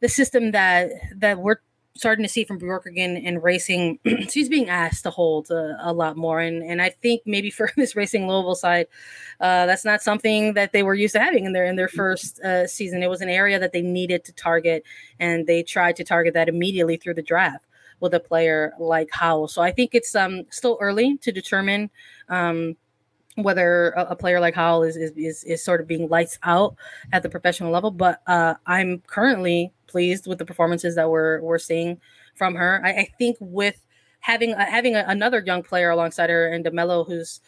the system that that we're starting to see from Björkegren and racing, she's being asked to hold a, a, lot more. And and I think maybe for this racing Louisville side, uh, that's not something that they were used to having in their in their first uh, season. It was an area that they needed to target, and they tried to target that immediately through the draft with a player like Howell. So I think it's um still early to determine. Um, whether a, a, player like Howell is, is, is is sort of being lights out at the professional level, but uh, I'm currently pleased with the performances that we're we're seeing from her. I, I think with having uh, having a, another young player alongside her and DeMello, who's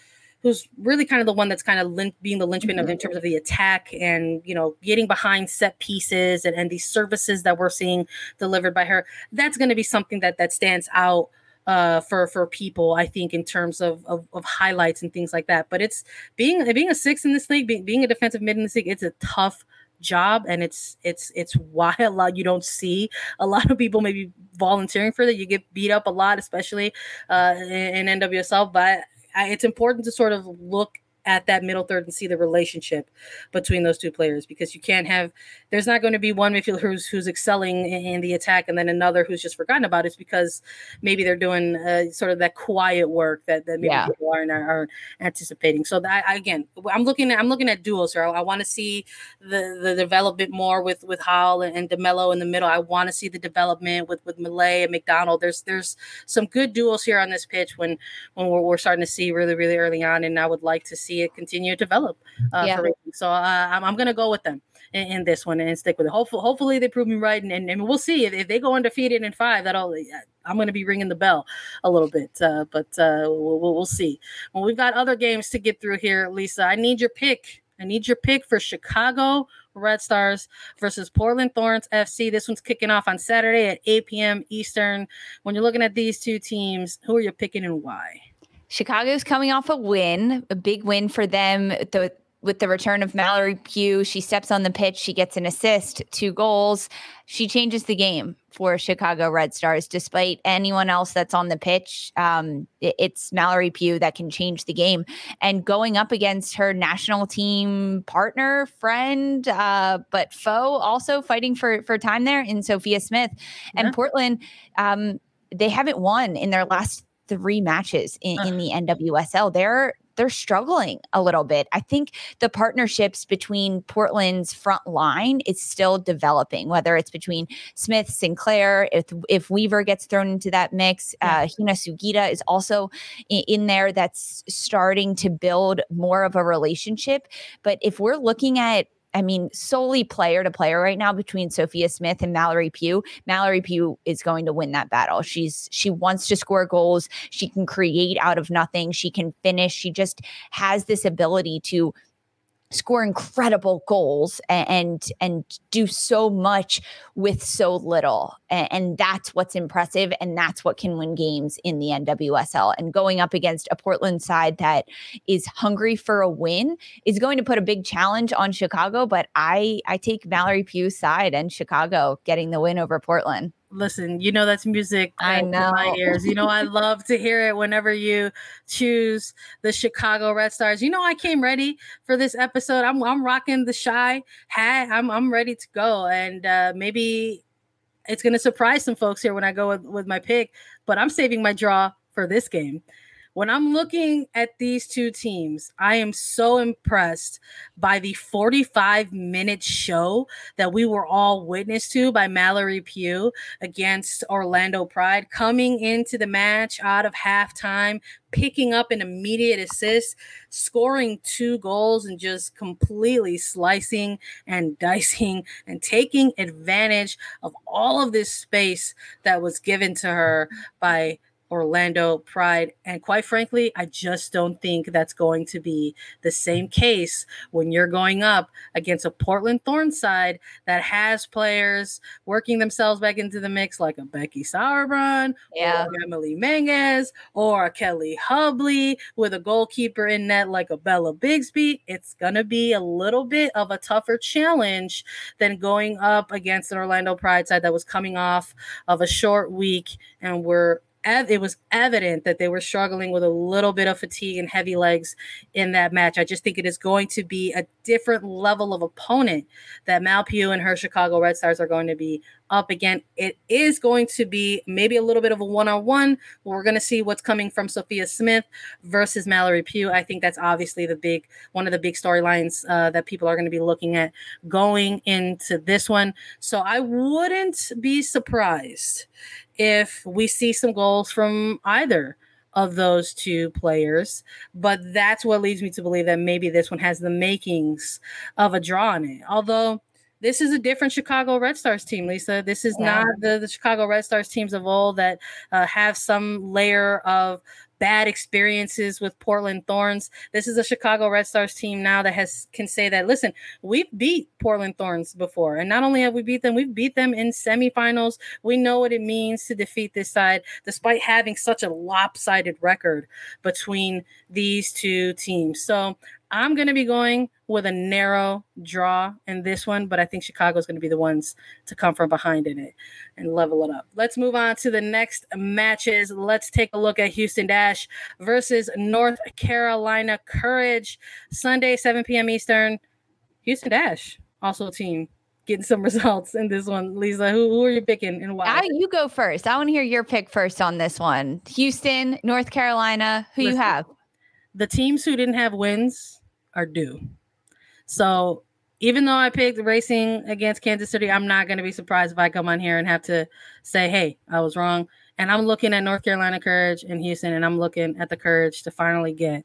who's really kind of the one that's kind of lin- being the linchpin of in terms of the attack and you know getting behind set pieces and, and these services that we're seeing delivered by her. That's going to be something that that stands out uh, for for people. I think in terms of, of, of highlights and things like that. But it's being being a six in this league, being, being a defensive mid in this league. It's a tough job and it's it's it's why a lot you don't see a lot of people maybe volunteering for that you get beat up a lot especially uh in, in nwsl but I, it's important to sort of look at that middle third and see the relationship between those two players because you can't have there's not going to be one midfielder who's who's excelling in, the attack and then another who's just forgotten about it because maybe they're doing uh, sort of that quiet work that, that maybe yeah. people aren't, are anticipating. So that again i'm looking at i'm looking at duels here. I, I want to see the the development more with with Howell and, and DeMello in the middle. I want to see the development with with Millay and McDonald. There's there's some good duels here on this pitch when when we're, we're starting to see really really early on and i would like to see see it continue to develop. Uh, yeah. So uh, I'm, I'm going to go with them in, in, this one and stick with it. Hopefully, hopefully they prove me right, and, and, and we'll see if, if, they go undefeated in five. That'll I'm going to be ringing the bell a little bit, uh, but uh, we'll, we'll see. Well, we've got other games to get through here, Lisa. I need your pick. I need your pick for Chicago Red Stars versus Portland Thorns FC. This one's kicking off on Saturday at 8 p.m. Eastern. When you're looking at these two teams, who are you picking and why? Chicago's coming off a win, a big win for them. The, with the return of Mallory Pugh, she steps on the pitch, she gets an assist, two goals. She changes the game for Chicago Red Stars. Despite anyone else that's on the pitch, um, it, it's Mallory Pugh that can change the game. And going up against her national team partner, friend, uh, but foe, also fighting for for time there in Sophia Smith and yeah. Portland. Um, they haven't won in their last three matches in, in the NWSL. They're they're struggling a little bit. I think the partnerships between Portland's front line is still developing, whether it's between Smith, Sinclair, if if Weaver gets thrown into that mix, yeah. uh, Hina Sugita is also in, in there that's starting to build more of a relationship. But if we're looking at I mean, solely player to player right now between Sophia Smith and Mallory Pugh. Mallory Pugh is going to win that battle. She's she wants to score goals. She can create out of nothing. She can finish. She just has this ability to score incredible goals and and, do so much with so little. And, that's what's impressive and that's what can win games in the NWSL and going up against a Portland side that is hungry for a win is going to put a big challenge on Chicago but I I take Mallory Pugh's side and Chicago getting the win over Portland listen, you know that's music I know. my ears. You know I love to hear it whenever you choose the Chicago Red Stars. You know I came ready for this episode. I'm I'm rocking the Chi hat. I'm I'm ready to go, and uh, maybe it's gonna surprise some folks here when I go with, with my pick. But I'm saving my draw for this game. When I'm looking at these two teams, I am so impressed by the 45 minute show that we were all witness to by Mallory Pugh against Orlando Pride, coming into the match out of halftime, picking up an immediate assist, scoring two goals, and just completely slicing and dicing and taking advantage of all of this space that was given to her by Orlando Pride. And quite frankly, I just don't think that's going to be the same case when you're going up against a Portland Thorn side that has players working themselves back into the mix, like a Becky Sauerbrunn, yeah. or Emily Menges, or a Kelli Hubly with a goalkeeper in net like a Bella Bixby. It's going to be a little bit of a tougher challenge than going up against an Orlando Pride side that was coming off of a short week and we're it was evident that they were struggling with a little bit of fatigue and heavy legs in that match. I just think it is going to be a different level of opponent that Mal Pugh and her Chicago Red Stars are going to be up again. It is going to be maybe a little bit of a one on one. We're going to see what's coming from Sophia Smith versus Mallory Pugh. I think that's obviously the big one of the big storylines uh, that people are going to be looking at going into this one. So I wouldn't be surprised if we see some goals from either of those two players. But that's what leads me to believe that maybe this one has the makings of a draw in it. Although this is a different Chicago Red Stars team, Lisa. This is yeah. not the, the, Chicago Red Stars teams of old that uh, have some layer of bad experiences with Portland Thorns. This is a Chicago Red Stars team now that has can say that listen, we've beat Portland Thorns before. And not only have we beat them, we've beat them in semifinals. We know what it means to defeat this side despite having such a lopsided record between these two teams. So I'm going to be going with a narrow draw in this one, but I think Chicago is going to be the ones to come from behind in it and level it up. Let's move on to the next matches. Let's take a look at Houston Dash versus North Carolina Courage. Sunday, 7 p.m. Eastern. Houston Dash, also a team getting some results in this one. Lisa, who, who are you picking and why? I, you go first. I want to hear your pick first on this one. Houston, North Carolina. Who Listen, you have? The teams who didn't have wins are due. So even though I picked racing against Kansas City, I'm not going to be surprised if I come on here and have to say, hey, I was wrong. And I'm looking at North Carolina Courage and Houston, and I'm looking at the Courage to finally get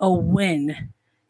a win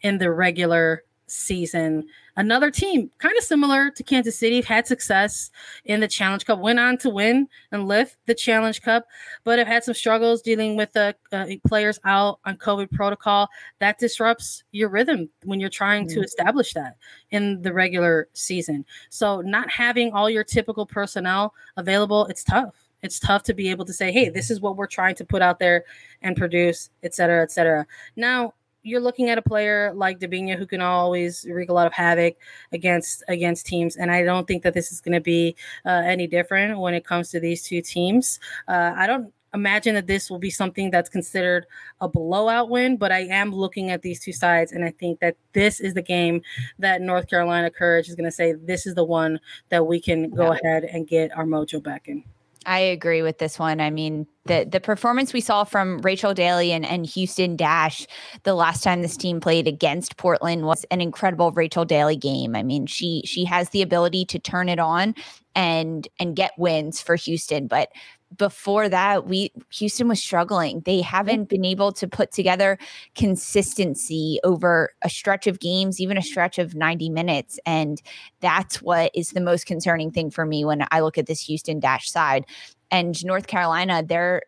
in the regular season. Another team, kind of similar to Kansas City, had success in the Challenge Cup, went on to win and lift the Challenge Cup, but have had some struggles dealing with the uh, players out on COVID protocol. That disrupts your rhythm when you're trying mm-hmm. to establish that in the regular season. So, not having all your typical personnel available, it's tough it's tough to be able to say hey this is what we're trying to put out there and produce et cetera et cetera now you're looking at a player like Debinha who can always wreak a lot of havoc against against teams, and I don't think that this is going to be uh, any different when it comes to these two teams. Uh, I don't imagine that this will be something that's considered a blowout win, but I am looking at these two sides, and I think that this is the game that North Carolina Courage is going to say this is the one that we can go ahead and get our mojo back in. I agree with this one. I mean, the the performance we saw from Rachel Daly and, and Houston Dash the last time this team played against Portland was an incredible Rachel Daly game. I mean, she she has the ability to turn it on and and get wins for Houston, but before that we Houston was struggling. They haven't been able to put together consistency over a stretch of games, even a stretch of 90 minutes and that's what is the most concerning thing for me when I look at this Houston Dash side. And North Carolina, they're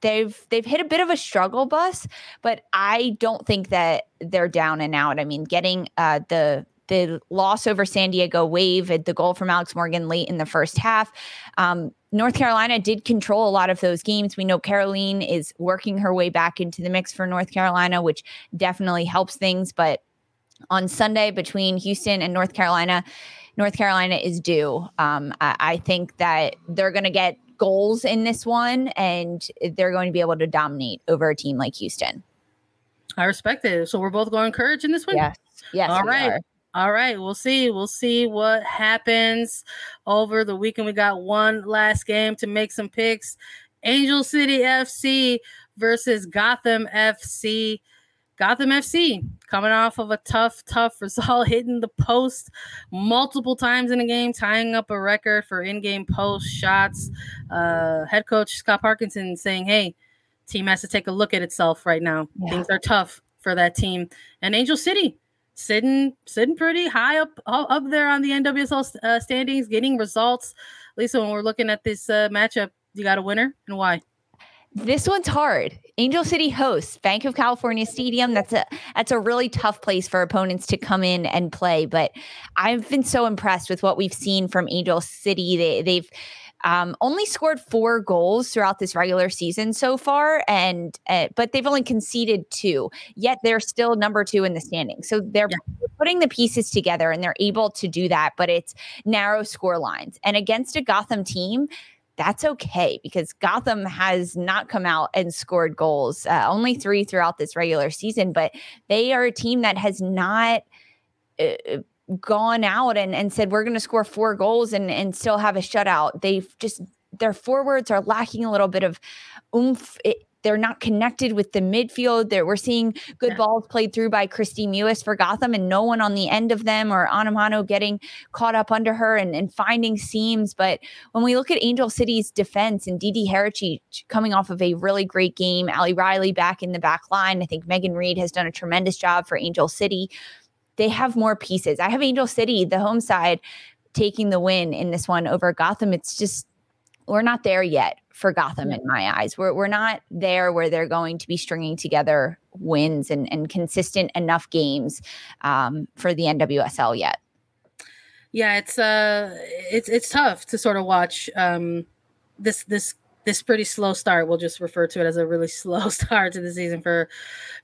they've they've hit a bit of a struggle bus, but I don't think that they're down and out. I mean, getting uh, the the loss over San Diego Wave, at the goal from Alex Morgan late in the first half. Um, North Carolina did control a lot of those games. We know Caroline is working her way back into the mix for North Carolina, which definitely helps things. But on Sunday between Houston and North Carolina, North Carolina is due. Um, I, I think that they're going to get goals in this one and they're going to be able to dominate over a team like Houston. I respect it. So we're both going courage in this one? Yes. Yes. All right. Are. All right, we'll see. We'll see what happens over the weekend. We got one last game to make some picks. Angel City FC versus Gotham FC. Gotham FC coming off of a tough, tough result, hitting the post multiple times in the game, tying up a record for in-game post shots. Uh, head coach Scott Parkinson saying, "Hey, team has to take a look at itself right now. Yeah. Things are tough for that team." And Angel City sitting sitting pretty high up up there on the NWSL uh, standings, getting results. Lisa, when we're looking at this uh, matchup, you got a winner and why? This one's hard. Angel City hosts Bank of California Stadium. That's a that's a really tough place for opponents to come in and play. But I've been so impressed with what we've seen from Angel City. They, they've um, only scored four goals throughout this regular season so far, and uh, but they've only conceded two. Yet they're still number two in the standings. So they're yeah. putting the pieces together, and they're able to do that. But it's narrow score lines, and against a Gotham team that's okay because Gotham has not come out and scored goals, uh, only three throughout this regular season, but they are a team that has not. Uh, gone out and, and said we're going to score four goals and, and still have a shutout. They've just their forwards are lacking a little bit of oomph. It, they're not connected with the midfield. There, we're seeing good yeah. balls played through by Kristie Mewis for Gotham, and no one on the end of them or Onumonu getting caught up under her and, and finding seams. But when we look at Angel City's defense and DiDi Haracic coming off of a really great game, Ali Riley back in the back line, I think Megan Reid has done a tremendous job for Angel City. They have more pieces. I have Angel City, the home side, taking the win in this one over Gotham. It's just we're not there yet for Gotham in my eyes. We're, we're not there where they're going to be stringing together wins and, and consistent enough games um, for the NWSL yet. Yeah, it's uh, it's it's tough to sort of watch um, this this this pretty slow start. We'll just refer to it as a really slow start to the season for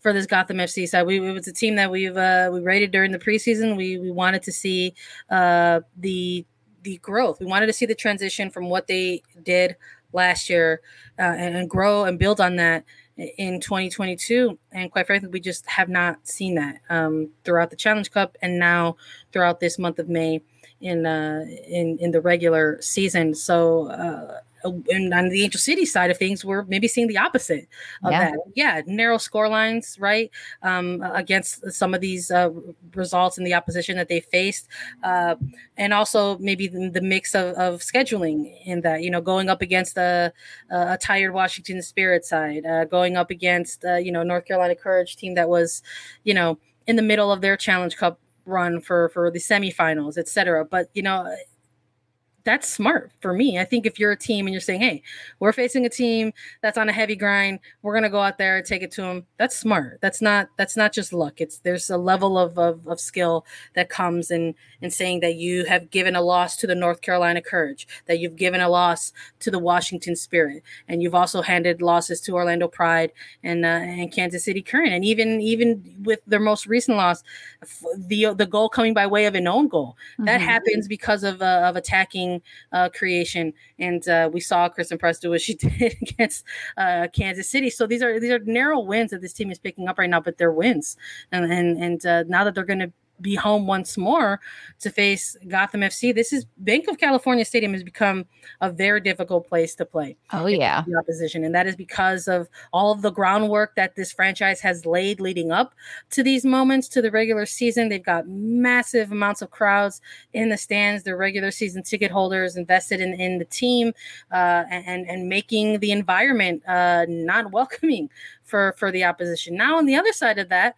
for this Gotham FC side. We it was a team that we've uh, we rated during the preseason. We we wanted to see uh, the the growth. We wanted to see the transition from what they did last year uh, and, and, grow and build on that in 2022. And quite frankly, we just have not seen that um, throughout the Challenge Cup and now throughout this month of May in uh, in in the regular season. So uh, and on the Angel City side of things, we're maybe seeing the opposite of yeah. that. Yeah, narrow score lines, right? Um, against some of these uh, results in the opposition that they faced, uh, and also maybe the, the mix of, of, scheduling in that. You know, going up against a, a tired Washington Spirit side, uh, going up against uh, you know North Carolina Courage team that was, you know, in the middle of their Challenge Cup run for for the semifinals, etc. But you know that's smart for me. I think if you're a team and you're saying, "Hey, we're facing a team that's on a heavy grind, we're gonna go out there and take it to them," that's smart. That's not that's not just luck. It's there's a level of of, of skill that comes in in saying that you have given a loss to the North Carolina Courage, that you've given a loss to the Washington Spirit, and you've also handed losses to Orlando Pride and uh, and Kansas City Current, and even even with their most recent loss, the the goal coming by way of an own goal mm-hmm. that happens because of uh, of attacking uh, creation. And uh, we saw Christen Press do what she did against uh, Kansas City. So these are these are narrow wins that this team is picking up right now, but they're wins. And and, and uh, now that they're going to be home once more to face Gotham FC. This is Bank of California Stadium has become a very difficult place to play. Oh yeah, the opposition, and that is because of all of the groundwork that this franchise has laid leading up to these moments to the regular season. They've got massive amounts of crowds in the stands. Their regular season ticket holders invested in in the team uh, and and making the environment uh, not welcoming for for the opposition. Now on the other side of that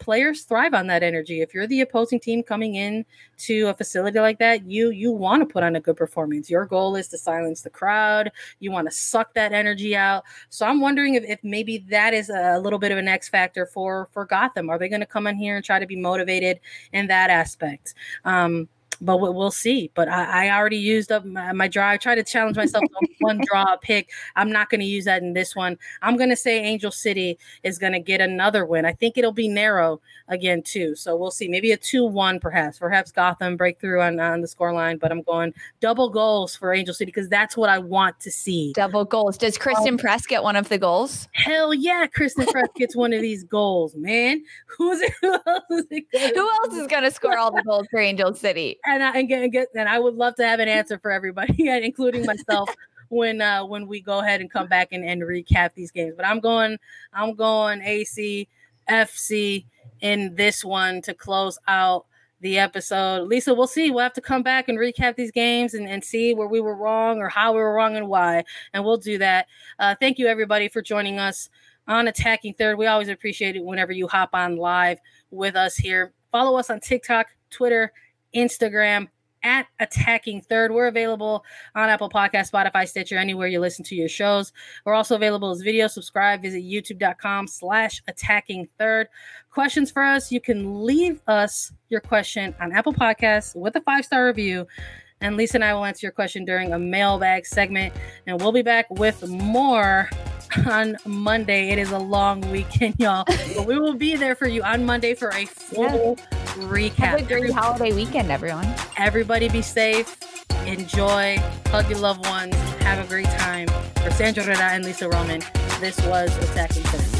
players thrive on that energy. If you're the opposing team coming in to a facility like that, you you want to put on a good performance. Your goal is to silence the crowd. You want to suck that energy out. So I'm wondering if, if maybe that is a little bit of an X factor for for Gotham. Are they going to come in here and try to be motivated in that aspect? Um, but we'll see. But I, I already used up my, my draw. I try to challenge myself to one draw pick. I'm not going to use that in this one. I'm going to say Angel City is going to get another win. I think it'll be narrow again too. So we'll see. Maybe a two-one, perhaps. Perhaps Gotham breakthrough on on the score line. But I'm going double goals for Angel City because that's what I want to see. Double goals. Does Christen um, Press get one of the goals? Hell yeah, Christen Press gets one of these goals, man. Who's it? Who else is, Who going to score all the goals for Angel City? and I and get, and I would love to have an answer for everybody, including myself. when uh when we go ahead and come back and, and recap these games. But I'm going, I'm going AC FC in this one to close out the episode. Lisa, we'll see. We'll have to come back and recap these games and, and see where we were wrong or how we were wrong and why. And we'll do that. Uh, thank you, everybody, for joining us on Attacking Third. We always appreciate it whenever you hop on live with us here. Follow us on TikTok, Twitter, Instagram, at Attacking Third. We're available on Apple Podcast, Spotify, Stitcher, anywhere you listen to your shows. We're also available as video. Subscribe, visit youtube.com slash attacking third. Questions for us, you can leave us your question on Apple Podcasts with a five-star review. And Lisa and I will answer your question during a mailbag segment. And we'll be back with more on Monday. It is a long weekend, y'all. but we will be there for you on Monday for a full recap. Have a great holiday weekend, everyone. Everybody be safe. Enjoy. Hug your loved ones. Have a great time. For Sandra Herrera and Lisa Roman, this was Attacking Third.